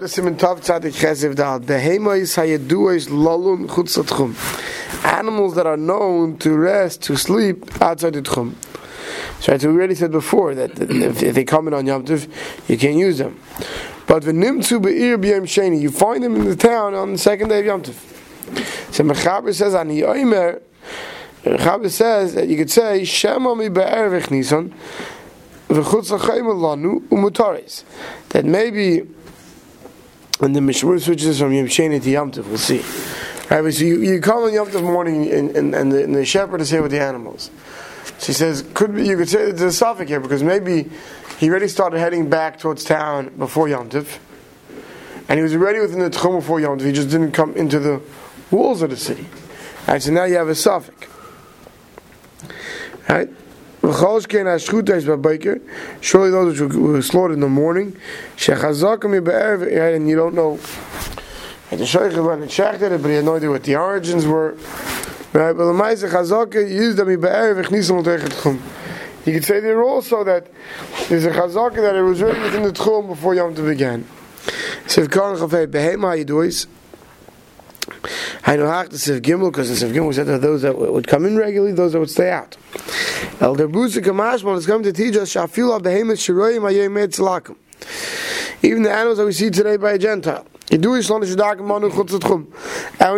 To Simon Tov Tzadik Dal. Behemois hayeduos lalun chutz tchum. Animals that are known to rest, to sleep outside the tchum. So as we already said before that if, they come in on Yom Tov, you can't use them. But v'nimtzu be'ir b'yom sheni, you find them in the town on the second day of Yom Tov. So Mechaber says, ani oimer, Mechaber says that you could say, Shema mi be'er v'chnisan, v'chutz l'chayim lanu umutaris. That maybe when the Mishmur switches from Yom Sheni to Yom Tov, we'll see. Right, so you, you come on Yom Tov morning and, and, and, the, and the shepherd is here with the animals. She says, could be, you could say there's a suffix here because maybe he already started heading back towards town before Yom Tov, and he was already within the Tchum before Yom Tov. He just didn't come into the walls of the city. Right, so now you have a suffix. Right? Surely those which were slaughtered in the morning, and you don't know. And the Shaykh went and checked it, but he had no idea what the origins were. Right, but the Maisa Chazaka used them be'er v'chnisam l'teichet You could say there also that there's a Chazaka that it was written within the Tchum before Yom Tov began. So if Chafei behema yiduis, I know how to Siv Gimel because the Siv Gimel said that those that would come in regularly, those that would stay out. Elder Buzik Kamashmal is coming to teach us Shafila behemoth shiroyim ayemed tzlakim. Even the animals that we see today by a Gentile. And we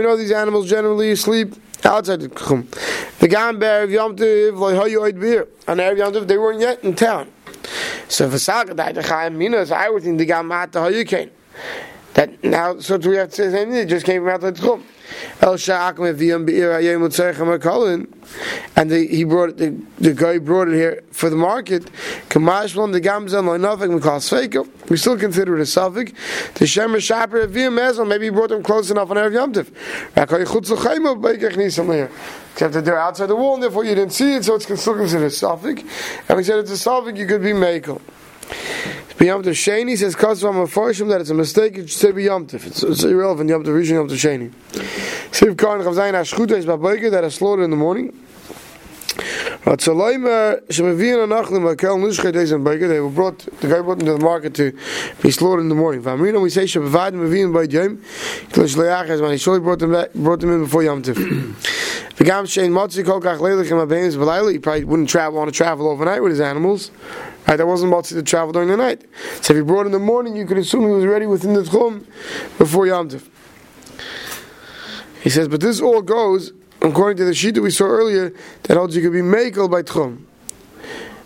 know these animals generally sleep outside the Tchum. The Gamber of Yom Tov, Loy Beer. On Erev Yom Tov, they weren't yet in town. So for Saga died the Chaim Minas, I would think the Gamma the Hoyukain. That now, so we have to say the same thing, it just came from outside the Tchum. El Sha'akim Eviyam Be'ir Ayem Utzerchem HaKolin and the, he brought it, the, the guy brought it here for the market Kamashlam the Gamzan Loinafik Mikal Sveiko we still consider it a suffix the Shemer Shaper Eviyam Ezel maybe he brought them close enough on Erev Yom Tiv Rakoy Chutz L'chaim Beikach Nisam here except that they're outside the wall and therefore you didn't see it so it's still considered a suffix and we said it's a suffix you could be Mekel Yom Tov Sheni says Kosvam Meforshim that it's a mistake. It should say be Yom Tov. It's, it's irrelevant. Yom Tov Rishon Yom Tov Sheni. Siv Khan Chavzayin Ashchuta is Babayga that are slaughtered in the morning. Ratzaloimer Shemavin Anachlim Akel Nushchet Days and Baker. They were brought. The guy brought them to the market to be slaughtered in the morning. Vamrina we say Shemavad Mavin by Yom. Klish Leachas when he surely brought them back, brought them in before Yom Tov. V'gam Shein Motzi Kol Kach Leilichem Abeins V'layla. He probably wouldn't travel want to travel overnight with his animals. Right, that wasn't Motzi to travel during the night. So if he brought in the morning, you could assume he was ready within the Tchum before Yom Tov. He says, but this all goes according to the sheet that we saw earlier that holds you could be makel by Tchum.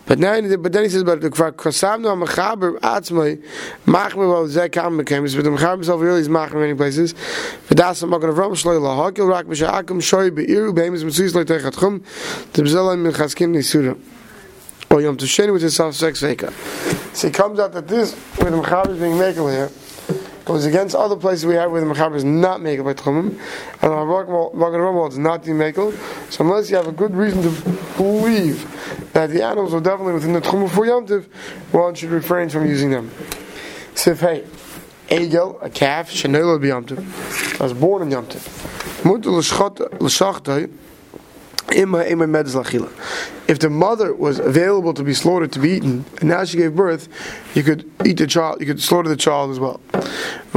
But now, but then he says, but the kasavnu amachaber atzmai machmer well zeh kam became. But the mechaber himself really is machmer in many places. But that's the magen of Ram shloi lahakil rak b'sha'akim shoy be'iru be'emes mitzvahs loy teichat chum the b'zelah min chaskim nisura. Or Yom Tusheni, which is self-sex veka. So it comes out that this, where the mechaber being makel here, goes against other places we have where the mechaber is not makel by tchumim, and the magen of is not the makel. So unless you have a good reason to believe that the animals are definitely within the tchum for Yom Tiv, one should refrain from using them. Sif hey, Egel, a calf, Shanela Yom Tiv, was born in Yom Tiv. Mutu l'shachtai, if the mother was available to be slaughtered to be eaten, and now she gave birth, you could eat the child, you could slaughter the child as well. This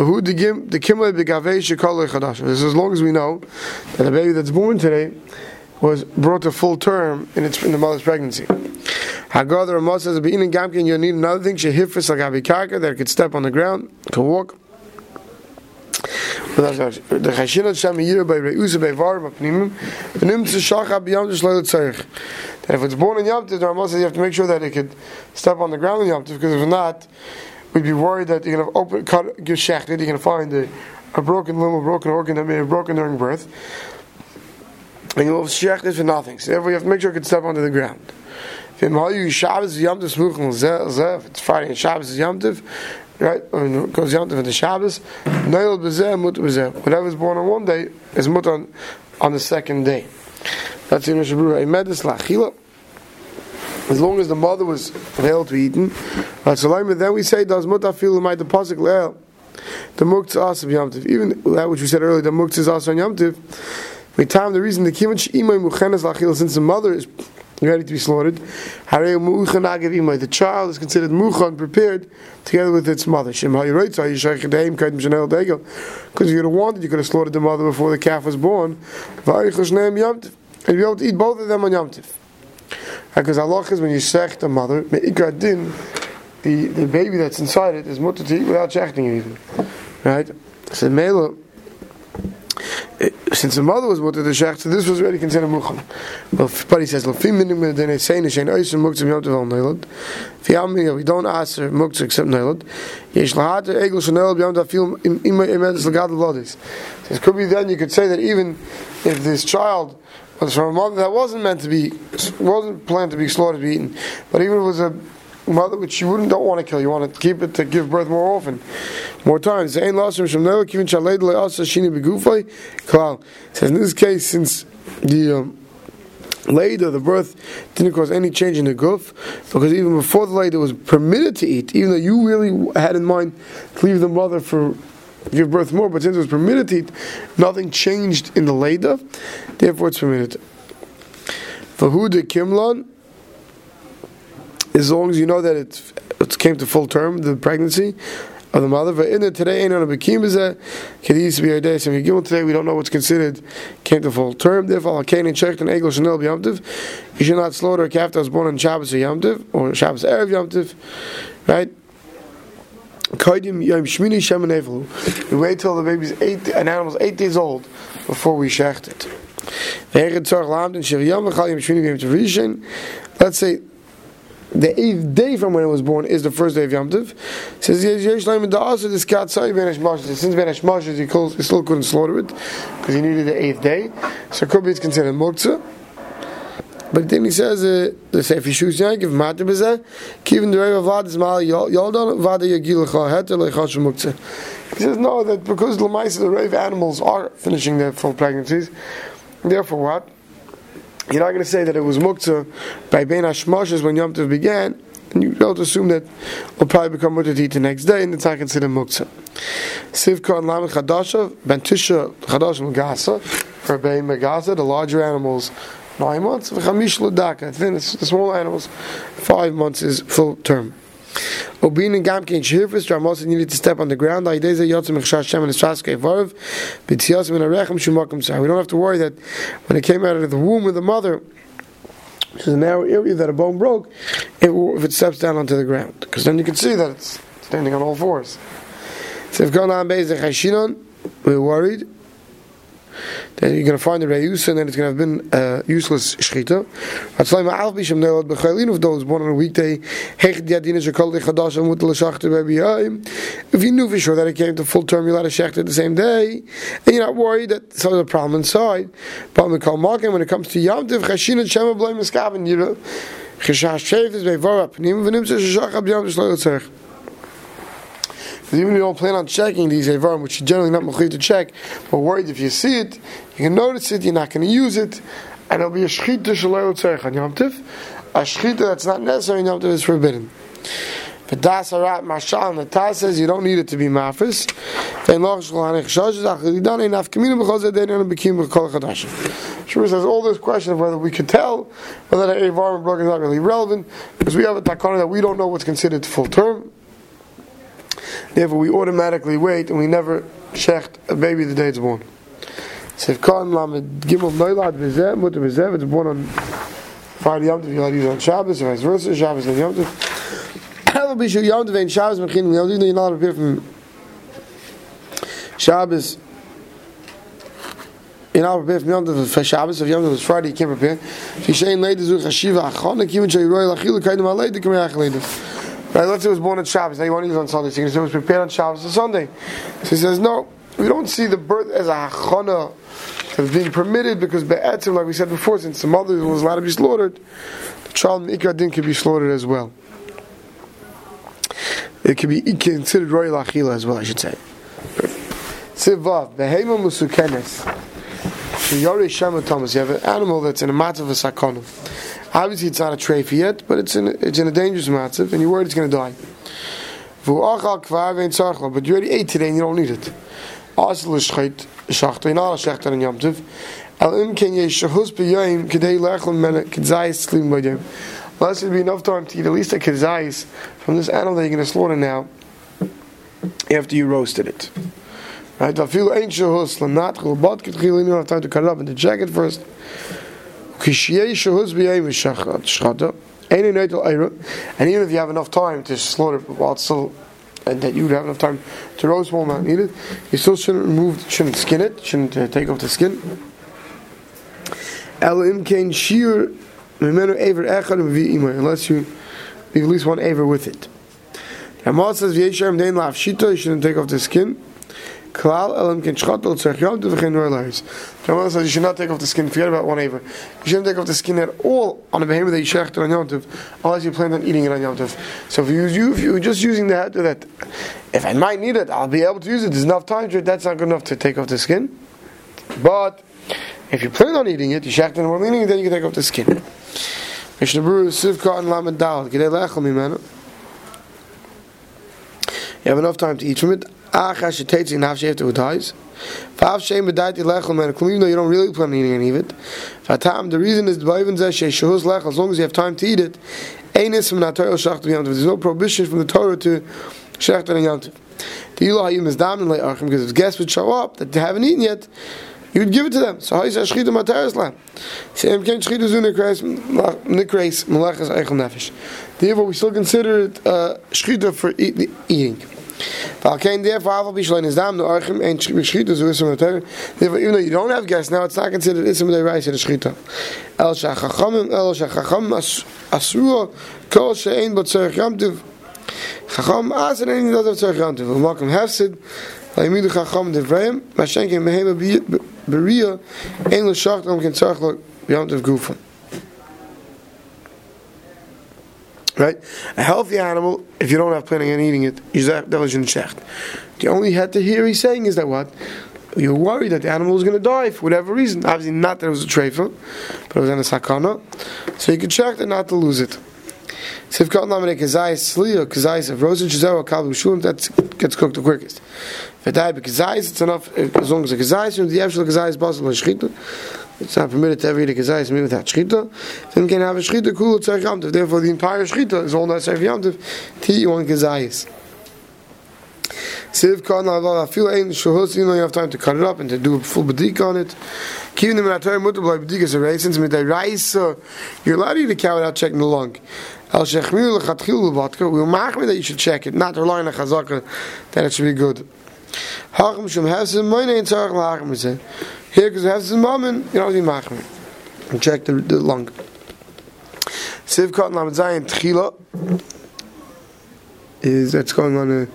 is as long as we know that the baby that's born today was brought to full term in, its, in the mother's pregnancy. Hagar Ramah says, "Be eating gamkin, you need another thing. Agabi karka that could step on the ground, could walk." The chashinot sham yira by reuze by var b'pnimim v'nim tzishacha b'yam t'shloil tzarich. That if it's born in Yom Tov, the Ramah you have to make sure that it could step on the ground in Yom Tov, because if not, we'd be worried that you're going to open, cut, get shechted, you're going to find a, a broken limb, a broken organ that may have broken during birth, and you'll have shechted for nothing. So therefore you have to make sure it can step onto the ground. If it's Friday and Shabbos is Yom Tov, right? Or goes Yom Tov the Shabbos. Whatever is born on one day is Mut on, on the second day. That's in medis lachila. As long as the mother was available to eaten, then we say, does Mut afilu my deposit le'el. The muktzah also Yom. Even that which we said earlier, the muktzah is also on Yom Tov. We time the reason the kivan she'imay muchenes lachila, since the mother is ready to be slaughtered. The child is considered muchan, prepared, together with its mother. Because if you'd have wanted, you could have slaughtered the mother before the calf was born. And you'd be able to eat both of them on Yom. Because Allah is when you sech the mother, din, the, the baby that's inside it is mutter to eat without shechting it even. Right? So Mela, since the mother was mutter to shech, so this was already considered muchan. But he says, "Lafim minim den esein shein oisim muktzim yom tevel neilad." V'yam we don't ask her muktzim except neilad. Yesh lahater egel shenel b'yom tafil im im emedes lagad lodis. It could be then you could say that even if this child was from a mother that wasn't meant to be, wasn't planned to be slaughtered, to be eaten, but even if it was a mother which you wouldn't don't want to kill, you want to keep it to give birth more often, more times. Says in this case, since the um, later the birth didn't cause any change in the goof, because even before the later was permitted to eat, even though you really had in mind to leave the mother for give birth more, but since it was permitted to eat, nothing changed in the later, therefore it's permitted. For who the kimlan as long as you know that it, it came to full term, the pregnancy of the mother. But in it today, ain't on a bekim is a to be a day. So today, we don't know what's considered came to full term. Therefore, Kain and checked an Egel Chanel Yomtiv. You should not slaughter a calf that was born on Shabbos or Yomtiv or Shabbos Erev Yomtiv, right? We wait till the baby's eight, an animal's eight days old before we shecht it. Let's say the eighth day from when it was born is the first day of Yom Tov. says Yesh Laim the also this cat say Ben Hashmashas. Since Ben Hashmashas he, calls, he still couldn't slaughter it because he needed the eighth day, so it could be it's considered muktzah. But then he says, uh, the Sefer Shus Yankiv, Mata Bezeh, Kivin Derei Avad is Mal Yaldon, Vada Yagil Heter Leichash Muktzah. He says, no, that because the mice, the rave animals are finishing their full pregnancies, therefore what? You're not going to say that it was muktzah by Ben Hashmashas when Yom Tov began, and you don't assume that will probably become mutter the next day, and it's not considered muktzah. Sivka and Lamed Chadasha, Ben Tisha Chadasha Megasa, for Megasa, the larger animals, nine months, V'chamish Ladaka, then the small animals, five months is full term. Needed to step on the ground. We don't have to worry that when it came out of the womb of the mother, which is a narrow area that a bone broke, it if it steps down onto the ground. Because then you can see that it's standing on all fours. So if gone on base we're worried then you're going to find the reus, and then it's going to have been uh, useless shchita. If those born on a weekday, if you knew for sure that it came to full term, you let a shecht the same day, and you're not worried that some there's a problem inside. But when it comes to Yom Tiv, Chashin and Shema blame Miskaven, you know, Chashash Shev is Bevarap, Nim Venim Shashach Abiyam Shloitzach. Because even if you don't plan on checking these Avarim, which you're generally not machliv to check, but worried if you see it, you can notice it, you're not going to use it, and it'll be a shchita shalei tzerich on Yom Tiv. A shchita that's not necessary in Yom Tiv is forbidden. The Das Arat Mashal, the Taz says you don't need it to be mafis. Sure says all this question of whether we could tell whether the Avarim block is not really relevant, because we have a takana that we don't know what's considered full term. Therefore, we automatically wait and we never shecht a baby the day it's born. Sivkan Lamed Gimel Noilad Vizeh Mutter Vizeh. It's born on Friday Yom Tov. You'll use on Shabbos, vice versa. Shabbos and Yom Tov. However, Bishu Yom Tov and Shabbos Mechin. You'll do you're not prepare from Shabbos. You're not prepared from Yom Tov for Shabbos. If Yom Tov is Friday, you can't prepare. If you say later Zuch Hashiva Achon, Kivin Shei Roy Lachil Kaidim Alei, Dikim Reach Later. Right, let's say it was born on Shabbos. Now you want to it on Sunday. So you can say it was prepared on Shabbos or Sunday. So he says, no, we don't see the birth as a hachana as being permitted because be'etzim, like we said before, since the mother was allowed to be slaughtered, the child Mikra din can be slaughtered as well. It can be considered royal achila as well, I should say. Sivav, behema musukenes. You have an animal that's in a mat of a sakana. Obviously, it's not a trophy yet, but it's in it's in a dangerous matzav, and you're worried it's going to die. But you already ate today and you don't need it. You're a shechter in Yom Tov. Al im ken yeshahus b'yoyim k'dei lechel mena k'dzayis tzlim b'yoyim. Unless it'd be enough time to eat at least a k'dzayis from this animal that you're going to slaughter now after you roasted it. Right? Afil ein shahus l'nat chulbat k'tchil, you don't have time to cut it up and to check it first. And even if you have enough time to slaughter while it's still and that you have enough time to roast while not it, you still shouldn't remove, shouldn't skin it, shouldn't uh, take off the skin. Unless you leave at least one aver with it. Ramal says you shouldn't take off the skin. Klal elam tzech yom tu v'chein nor lairs. Ramal says you should not take off the skin, forget about one aver. You shouldn't take off the skin at all on a behemoth that you shechted on Yom Tov, unless you plan on eating it on Yom Tov. So if you, you if you're just using that, that, if I might need it, I'll be able to use it, there's enough time to it, that's not good enough to take off the skin. But, if you plan on eating it, you shecht and while eating it, then you can take off the skin. Mishnah Berurah Sivka and Lamed Dal. Gedei lechel mimenu. You have enough time to eat from it. Achash shetetzi and after it dies. Fav shem bedaiti lechel mimenu. Even though you don't really plan on eating any of it. Fatam, the reason is Ba'ivin zeh shehus lechel, as long as you have time to eat it, Einis from Natoyo Shacht Yom There's no prohibition from the Torah to Shecht and Yom Tov. The Ilah Hayim is down in Le'achim because if guests would show up that they haven't eaten yet, you would give it to them. So how you say shchita materes lam? Same can shchita zu nikreis nikreis melechas eichel nefesh. Therefore, we still consider it uh, shchita for eat, eating. Therefore, even though you don't have guests now, it's not considered isam de rice and shchita. El shachachamim el bot beria ein gufa. Right? A healthy animal, if you don't have planning on eating it, you definitely shouldn't shecht. The only had to hear he's saying is that what? You're worried that the animal is going to die for whatever reason. Obviously, not that it was a treifa, but it was in a sakana. So you can check it not to lose it. So if namene kazayis sliya, kazayis of rosin shizero kalu shulim, that gets cooked the quickest. If it died by kazayis, it's enough as long as the kazayis, and the actual kazayis basel shchita. It's not permitted to ever eat a kazayis meat without shchita. Then you can have a shchita cool tzarech yamtiv. Therefore, the entire shchita is all necessary yamtiv to eat one kazayis. Siv kan I feel ain't shuhus, you know you have time to cut it up and to do a full badik on it. Keeping them in a time badik is a race, since with the rice, you're allowed to cow without checking the lung. El shechmir lechatchil levatka, we'll mark me that you should check it, not rely on a chazaka that it should be good. Hachim shum hefsim, moine ain't tzarech lachim, say. Here, because hefsim mammon, you to be machmir. And check the, the lung. Siv kan lamed zayin tchila, is that's going on a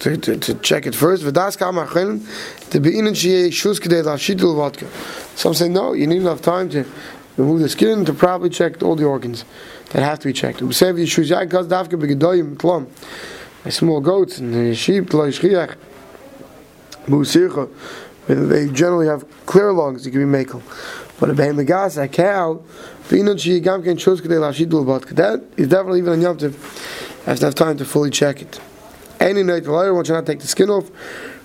to, to, to check it first. V'das kam achin to be in she shus kedei lashitul vodka. Some say no, you need enough time to remove the skin to properly check all the organs that have to be checked. We say shus yai kaz davke begedoyim klom. Small goats and sheep lo yishchiach. Musircha. They generally have clear lungs. You can be makel. But a behem gas, a cow, v'inun she gam ken shus kedei lashitul vodka. That is definitely even on Yom Tov. Has to have time to fully check it. Any night the liar one should not take the skin off.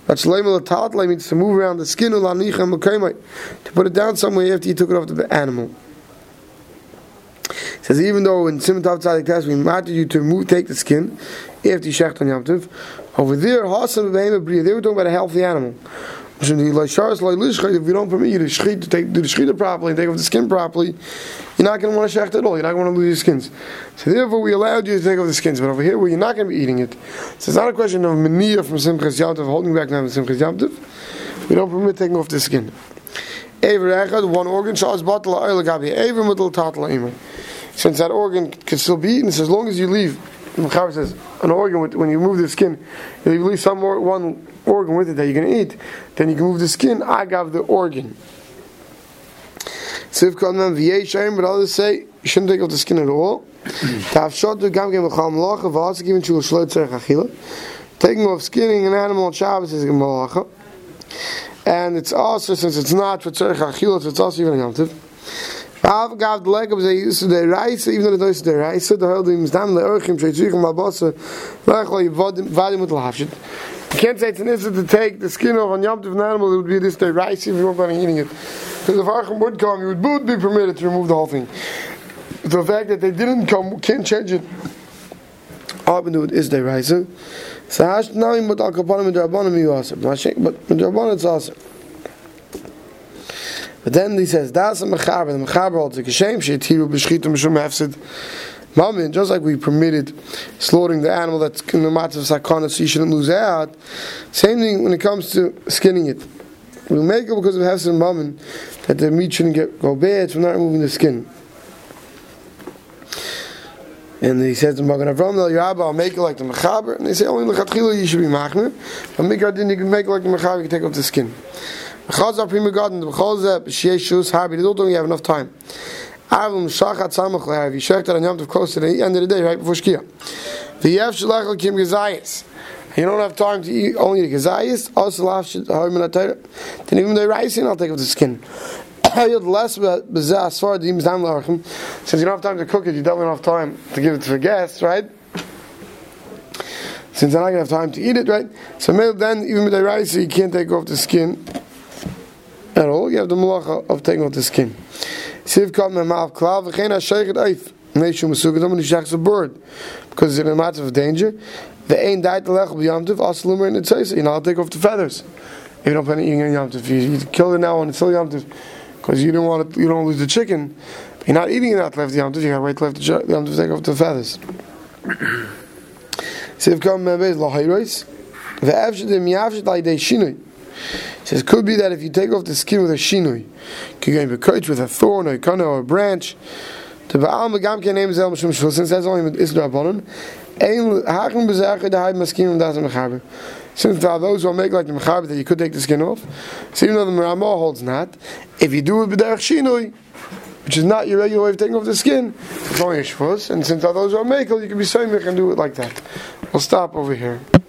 But shleimel tatlay means to move around the skin to put it down somewhere after you took it off the animal. It says even though in Simon Tav Tzadik Test we wanted you to move, take the skin after you shecht on Yom Tov, over there Bria, they were talking about a healthy animal. If you don't permit you to, shchit, to take, do the shchita properly and take off the skin properly, you're not going to want to shecht at all. You're not going to lose your skins. So therefore, we allowed you to take off the skins. But over here, where you're not going to be eating it, so it's not a question of mania from Simchas Yom holding back now from Simchas Yom We don't permit taking off the skin. Ever one organ, bottle oil gabi. Ever mutal tatla imer. Since that organ can still be eaten, as long as you leave, the says, an organ, with, when you move the skin, if you leave some more, one organ with it that you're going to eat, then you can move the skin, agav the organ. Siv Kodman v'yei but others say you shouldn't take off the skin at all. Taking off skinning an animal on Shabbos is a malacha. And it's also, since it's not for tzerech achila, so it's also even a yomtiv. Rav gav the leg of the use of the rice, even though the use of the rice, the holding is down the urchim, sheitzrichim malbosa, v'achlo yivadim utal hafshit. You can't say it's an issue to take the skin off on Yom Tov an animal, it would be this day rice if you weren't planning eating it. Because if Achim would come, you would be permitted to remove the whole thing. The fact that they didn't come can't change it. It is they rise. So now but al kapanim midrabanim you also. But midrabanim it's also. But then he says, that's a mechaber. The mechaber holds like a shame shit. Tiru b'shchitu um mishum hefsid. Mamin, just like we permitted slaughtering the animal that's in the matter of sakana so you shouldn't lose out, same thing when it comes to skinning it. We make it because of hefsid mamin that the meat shouldn't get go bad from not removing the skin. And he says to Magen Avram, "No, Rabbi, I'll make it like the mechaber." And they say, "Only lechatchila you should be machmir, but mikar didn't make it like the mechaber. You can take off the skin." Chazar prima garden, the b'cholze b'shiyei shus harbi. They don't think you have enough time. Avim shachat samach lehav. You shechted on Yom Tov close to the end of the day, right before Shkia. V'yev shalach l'kim gezayis. You don't have time to eat only the gezayis. Also, lav harbi minatayr. Then even the rice, I'll take off the skin. less bezah as far as the Since you don't have time to cook it, you don't have time to give it to the guests, right? Since they're not going to have time to eat it, right? So then, even with the rice, you can't take off the skin at all. You have the malacha of taking off the skin. Siv kam memav klav v'chein ha-sheichet eif. Neishu mesugah dom shachs a bird. Because it's in a matter of danger. The ain died the lech b'yamtiv, aslumer in the tzeisa. You know, I'll take off the feathers. If you don't plan eating in yamtiv. You, you kill it now and it's still yamtiv because you don't want to, you don't lose the chicken. You're not eating it out left yom You got to wait left the yom to take off the feathers. Siv kam mebez lahayros. Ve'evshedim yavshet la'idei shinui. says could be that if you take off the skin with a shinui, you can coach with a thorn or a kana or a branch. The Baal Megam can name Zel Mishum Shul since that's only Isra Abonon. Ein Haken Bezache the Haid Maskim um and Das Mechaber. Since there are those who make like the Mechaber that you could take the skin off. So even though the Ramah holds not, if you do it B'derech Shinui, which is not your regular way of taking off the skin, it's only a shvuz. And since there are those who are you can be saying and do it like that. We'll stop over here.